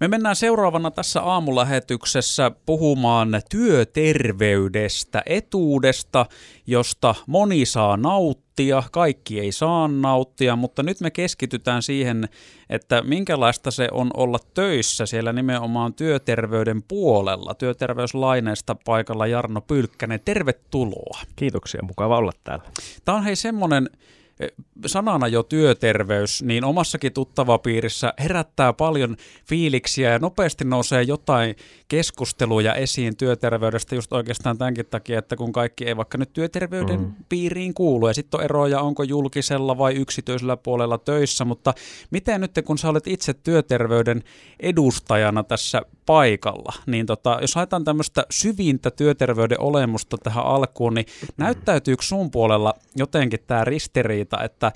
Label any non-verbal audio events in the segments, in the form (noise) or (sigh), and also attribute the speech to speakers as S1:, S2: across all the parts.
S1: Me mennään seuraavana tässä aamulähetyksessä puhumaan työterveydestä, etuudesta, josta moni saa nauttia, kaikki ei saa nauttia, mutta nyt me keskitytään siihen, että minkälaista se on olla töissä siellä nimenomaan työterveyden puolella. Työterveyslaineesta paikalla Jarno Pylkkänen, tervetuloa.
S2: Kiitoksia, mukava olla täällä.
S1: Tämä on hei semmoinen sanana jo työterveys, niin omassakin tuttavapiirissä herättää paljon fiiliksiä ja nopeasti nousee jotain keskusteluja esiin työterveydestä just oikeastaan tämänkin takia, että kun kaikki ei vaikka nyt työterveyden mm. piiriin kuulu ja sitten on eroja, onko julkisella vai yksityisellä puolella töissä, mutta miten nyt kun sä olet itse työterveyden edustajana tässä paikalla, niin tota, jos haetaan tämmöistä syvintä työterveyden olemusta tähän alkuun, niin näyttäytyykö sun puolella jotenkin tämä ristiriita, että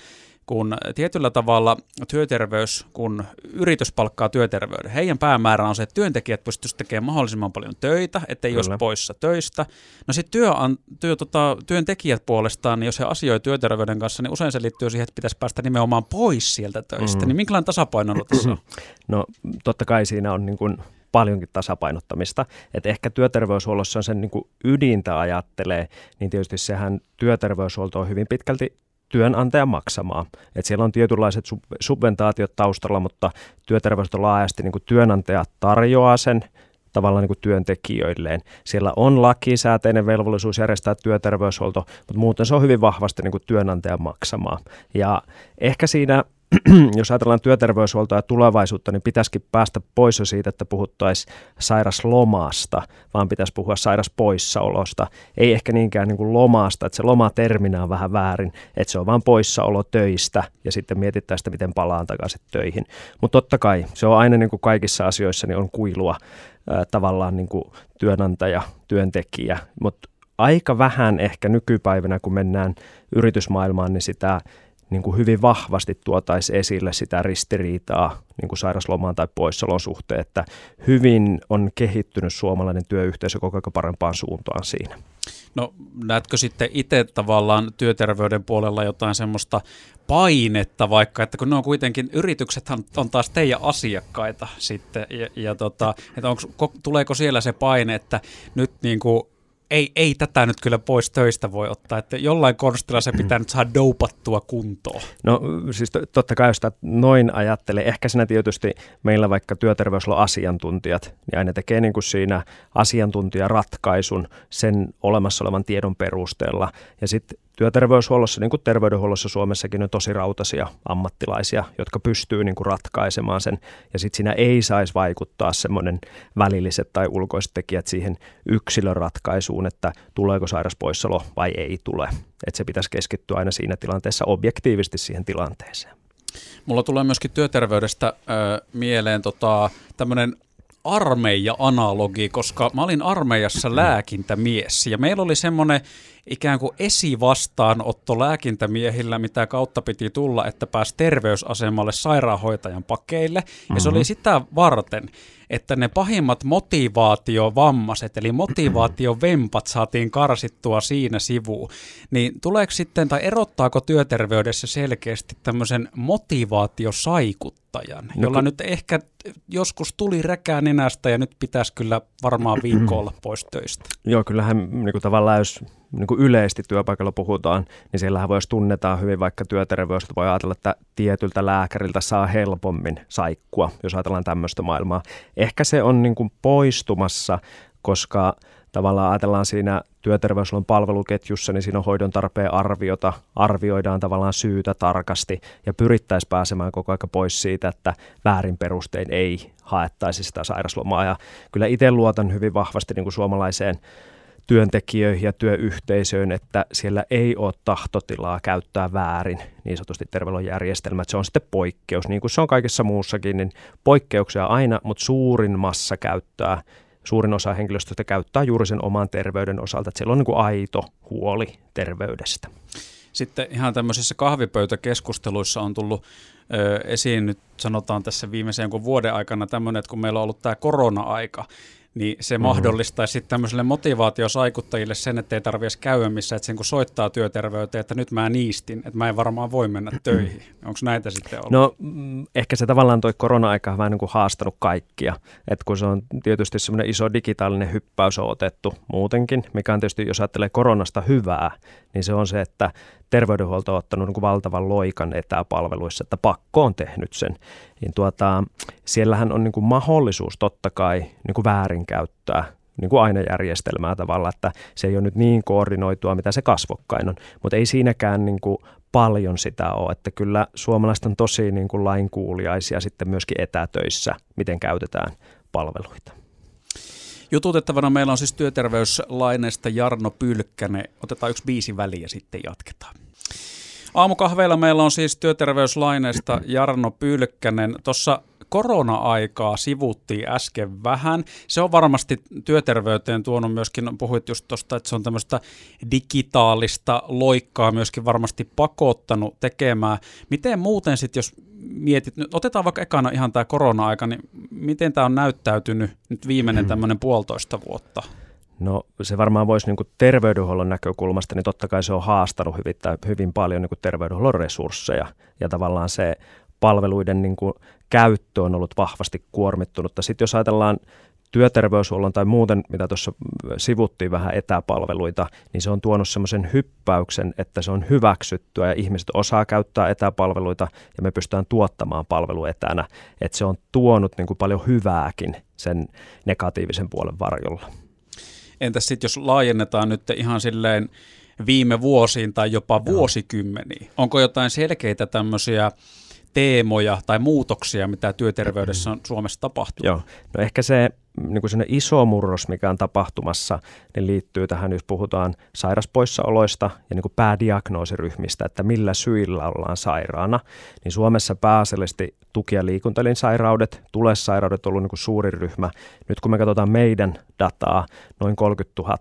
S1: kun tietyllä tavalla työterveys, kun yritys palkkaa työterveyden, heidän päämäärä on se, että työntekijät pystyisivät tekemään mahdollisimman paljon töitä, ettei olisi poissa töistä. No sitten työ, työ, tota, työntekijät puolestaan, niin jos he asioivat työterveyden kanssa, niin usein se liittyy siihen, että pitäisi päästä nimenomaan pois sieltä töistä. Mm. Niin minkälainen tasapaino tässä on?
S2: No totta kai siinä on niin kuin paljonkin tasapainottamista. Et ehkä työterveyshuollossa on sen niin kuin ydintä ajattelee, niin tietysti sehän työterveyshuolto on hyvin pitkälti työnantajan maksamaa. Et siellä on tietynlaiset sub- subventaatiot taustalla, mutta työterveyshuolto laajasti niin kuin työnantaja tarjoaa sen tavallaan niin kuin työntekijöilleen. Siellä on lakisääteinen velvollisuus järjestää työterveyshuolto, mutta muuten se on hyvin vahvasti niin kuin työnantajan maksamaa. Ja ehkä siinä (clears throat) jos ajatellaan työterveyshuoltoa ja tulevaisuutta, niin pitäisikin päästä pois jo siitä, että puhuttaisiin sairaslomasta, vaan pitäisi puhua sairaspoissaolosta. Ei ehkä niinkään niin kuin lomasta, että se loma-terminä on vähän väärin, että se on vain poissaolo töistä ja sitten mietitään sitä, miten palaan takaisin töihin. Mutta totta kai se on aina niin kuin kaikissa asioissa, niin on kuilua tavallaan niin kuin työnantaja, työntekijä, mutta aika vähän ehkä nykypäivänä, kun mennään yritysmaailmaan, niin sitä niin kuin hyvin vahvasti tuotaisi esille sitä ristiriitaa niin kuin sairaslomaan tai poissaolon suhteen, että hyvin on kehittynyt suomalainen työyhteisö koko ajan parempaan suuntaan siinä.
S1: No näetkö sitten itse tavallaan työterveyden puolella jotain semmoista painetta vaikka, että kun ne on kuitenkin, yrityksethän on taas teidän asiakkaita sitten, ja, ja tota, että onko, tuleeko siellä se paine, että nyt niin kuin ei, ei tätä nyt kyllä pois töistä voi ottaa, että jollain konstilla se pitää nyt saada doupattua kuntoon.
S2: No siis totta kai, jos sitä noin ajattelee, ehkä siinä tietysti meillä vaikka työterveyshuollon asiantuntijat, niin aina tekee niin kuin siinä asiantuntijaratkaisun sen olemassa olevan tiedon perusteella. Ja sitten työterveyshuollossa, niin kuin terveydenhuollossa Suomessakin on tosi rautaisia ammattilaisia, jotka pystyy niin kuin ratkaisemaan sen. Ja sitten siinä ei saisi vaikuttaa semmoinen välilliset tai ulkoiset tekijät siihen yksilön ratkaisuun, että tuleeko sairaspoissalo vai ei tule. Että se pitäisi keskittyä aina siinä tilanteessa objektiivisesti siihen tilanteeseen.
S1: Mulla tulee myöskin työterveydestä äh, mieleen tota, tämmöinen armeija-analogi, koska mä olin armeijassa lääkintämies ja meillä oli semmoinen ikään kuin esivastaanotto lääkintämiehillä, mitä kautta piti tulla, että pääsi terveysasemalle sairaanhoitajan pakeille. Ja mm-hmm. se oli mhm. sitä varten, että ne pahimmat motivaatiovammaiset, eli motivaatiovempat saatiin karsittua siinä sivuun. Niin tuleeko sitten, tai erottaako työterveydessä selkeästi tämmöisen motivaatiosaikuttajan, no, jolla nyt ehkä joskus tuli räkää nenästä ja nyt pitäisi kyllä varmaan (clears throat) viikko olla pois töistä?
S2: Joo, kyllähän niin kuin tavallaan jos niin kuin yleisesti työpaikalla puhutaan, niin siellähän voisi tunnetaan hyvin vaikka työterveystä. Voi ajatella, että tietyltä lääkäriltä saa helpommin saikkua, jos ajatellaan tämmöistä maailmaa. Ehkä se on niin kuin poistumassa, koska tavallaan ajatellaan siinä työterveyshuollon palveluketjussa, niin siinä on hoidon tarpeen arviota, arvioidaan tavallaan syytä tarkasti ja pyrittäisiin pääsemään koko ajan pois siitä, että väärin perustein ei haettaisi sitä sairaslomaa. Ja kyllä itse luotan hyvin vahvasti niin kuin suomalaiseen työntekijöihin ja työyhteisöön, että siellä ei ole tahtotilaa käyttää väärin niin sanotusti terveydenjärjestelmät. Se on sitten poikkeus, niin kuin se on kaikessa muussakin, niin poikkeuksia aina, mutta suurin massa käyttää, suurin osa henkilöstöstä käyttää juuri sen oman terveyden osalta, että siellä on niin kuin aito huoli terveydestä.
S1: Sitten ihan tämmöisissä kahvipöytäkeskusteluissa on tullut ö, esiin nyt sanotaan tässä viimeisen jonkun vuoden aikana tämmöinen, että kun meillä on ollut tämä korona-aika, niin se mm-hmm. mahdollistaisi sitten tämmöiselle motivaatiosaikuttajille sen, että ei tarvitsisi käydä missä, että sen kun soittaa työterveyteen, että nyt mä niistin, että mä en varmaan voi mennä (clears throat) töihin. Onko näitä sitten ollut?
S2: No mm, ehkä se tavallaan toi korona-aika on vähän niin kuin haastanut kaikkia, että kun se on tietysti semmoinen iso digitaalinen hyppäys on otettu muutenkin, mikä on tietysti, jos ajattelee koronasta hyvää, niin se on se, että terveydenhuolto on ottanut niin kuin valtavan loikan etäpalveluissa, että pakko on tehnyt sen. Niin tuota, siellähän on niin kuin mahdollisuus totta kai niin kuin väärinkäyttää niin kuin aina järjestelmää tavalla, että se ei ole nyt niin koordinoitua, mitä se kasvokkain on, mutta ei siinäkään niin kuin paljon sitä ole, että kyllä suomalaiset on tosi niin kuin lainkuuliaisia sitten myöskin etätöissä, miten käytetään palveluita.
S1: Jututettavana meillä on siis työterveyslaineesta Jarno Pylkkänen. Otetaan yksi biisi väliä ja sitten jatketaan. Aamukahveilla meillä on siis työterveyslaineesta Jarno Pylkkänen. Tuossa korona-aikaa sivuttiin äsken vähän. Se on varmasti työterveyteen tuonut myöskin, puhuit just tuosta, että se on tämmöistä digitaalista loikkaa myöskin varmasti pakottanut tekemään. Miten muuten sitten, jos mietit, nyt otetaan vaikka ekana ihan tämä korona-aika, niin miten tämä on näyttäytynyt nyt viimeinen tämmöinen puolitoista vuotta?
S2: No se varmaan voisi niin kuin terveydenhuollon näkökulmasta, niin totta kai se on haastanut hyvin, hyvin paljon niin kuin terveydenhuollon resursseja ja tavallaan se palveluiden niin kuin käyttö on ollut vahvasti kuormittunutta. Sitten jos ajatellaan työterveyshuollon tai muuten, mitä tuossa sivuttiin vähän etäpalveluita, niin se on tuonut semmoisen hyppäyksen, että se on hyväksyttyä ja ihmiset osaa käyttää etäpalveluita ja me pystytään tuottamaan palvelu etänä. Että se on tuonut niin kuin paljon hyvääkin sen negatiivisen puolen varjolla.
S1: Entäs sitten jos laajennetaan nyt ihan silleen viime vuosiin tai jopa vuosikymmeniin, onko jotain selkeitä tämmöisiä teemoja tai muutoksia, mitä työterveydessä on Suomessa tapahtunut?
S2: Joo, no ehkä se niin kuin iso murros, mikä on tapahtumassa, niin liittyy tähän, jos puhutaan sairaspoissaoloista ja niin kuin päädiagnoosiryhmistä, että millä syillä ollaan sairaana. Niin Suomessa pääasiallisesti tuki- ja liikuntaelinsairaudet, tulessairaudet on ollut niin kuin suurin ryhmä. Nyt kun me katsotaan meidän dataa, noin 30 000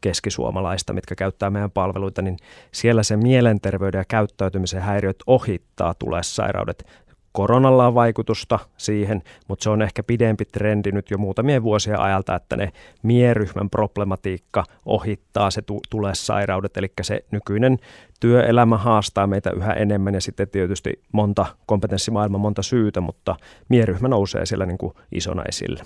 S2: keskisuomalaista, mitkä käyttää meidän palveluita, niin siellä se mielenterveyden ja käyttäytymisen häiriöt ohittaa tulessairaudet. Koronalla on vaikutusta siihen, mutta se on ehkä pidempi trendi nyt jo muutamien vuosien ajalta, että ne mieryhmän problematiikka ohittaa se tulessairaudet, eli se nykyinen työelämä haastaa meitä yhä enemmän ja sitten tietysti monta kompetenssimaailman monta syytä, mutta mieryhmä nousee siellä niin kuin isona esille.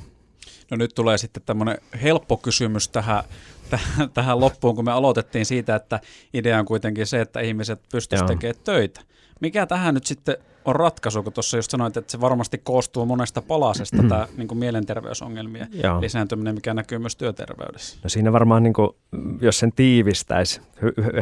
S1: No nyt tulee sitten tämmöinen helppo kysymys tähän, tähän, tähän loppuun, kun me aloitettiin siitä, että idea on kuitenkin se, että ihmiset pystyisivät tekemään töitä. Mikä tähän nyt sitten on ratkaisu, kun tuossa just sanoit, että se varmasti koostuu monesta palasesta, tämä (clears throat) niin mielenterveysongelmien Joo. lisääntyminen, mikä näkyy myös työterveydessä.
S2: No siinä varmaan, niin kuin, jos sen tiivistäisi,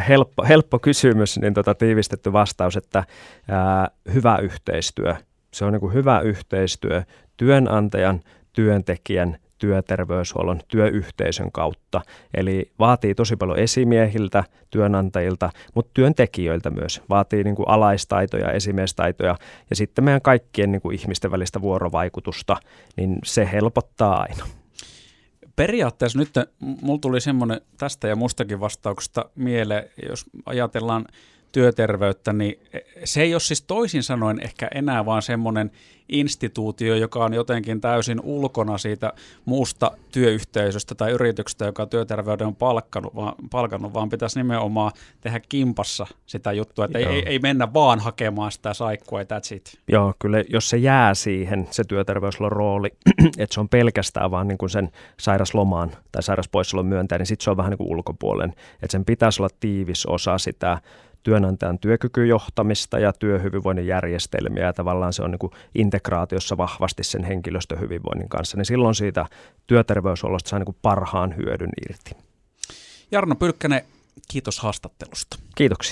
S2: helppo, helppo kysymys, niin tota tiivistetty vastaus, että ää, hyvä yhteistyö. Se on niin kuin hyvä yhteistyö työnantajan, työntekijän, työterveyshuollon, työyhteisön kautta. Eli vaatii tosi paljon esimiehiltä, työnantajilta, mutta työntekijöiltä myös. Vaatii niin kuin alaistaitoja, esimiestaitoja ja sitten meidän kaikkien niin kuin ihmisten välistä vuorovaikutusta, niin se helpottaa aina.
S1: Periaatteessa nyt mulla tuli semmoinen tästä ja mustakin vastauksesta mieleen, jos ajatellaan työterveyttä, niin se ei ole siis toisin sanoen ehkä enää vaan semmoinen instituutio, joka on jotenkin täysin ulkona siitä muusta työyhteisöstä tai yrityksestä, joka työterveyden on palkkannut, vaan, palkannut, vaan pitäisi nimenomaan tehdä kimpassa sitä juttua, että ei, ei, mennä vaan hakemaan sitä saikkua, that's it.
S2: Joo, kyllä jos se jää siihen, se työterveyslon rooli, (clears throat) että se on pelkästään vaan niin kuin sen sairaslomaan tai sairaspoissaolon myöntäjä, niin sitten se on vähän niin kuin ulkopuolen, että sen pitäisi olla tiivis osa sitä työnantajan työkykyjohtamista ja työhyvinvoinnin järjestelmiä ja tavallaan se on niin kuin integraatiossa vahvasti sen henkilöstön hyvinvoinnin kanssa, niin silloin siitä työterveysolosta saa niin kuin parhaan hyödyn irti.
S1: Jarno Pylkkänen, kiitos haastattelusta.
S2: Kiitoksia.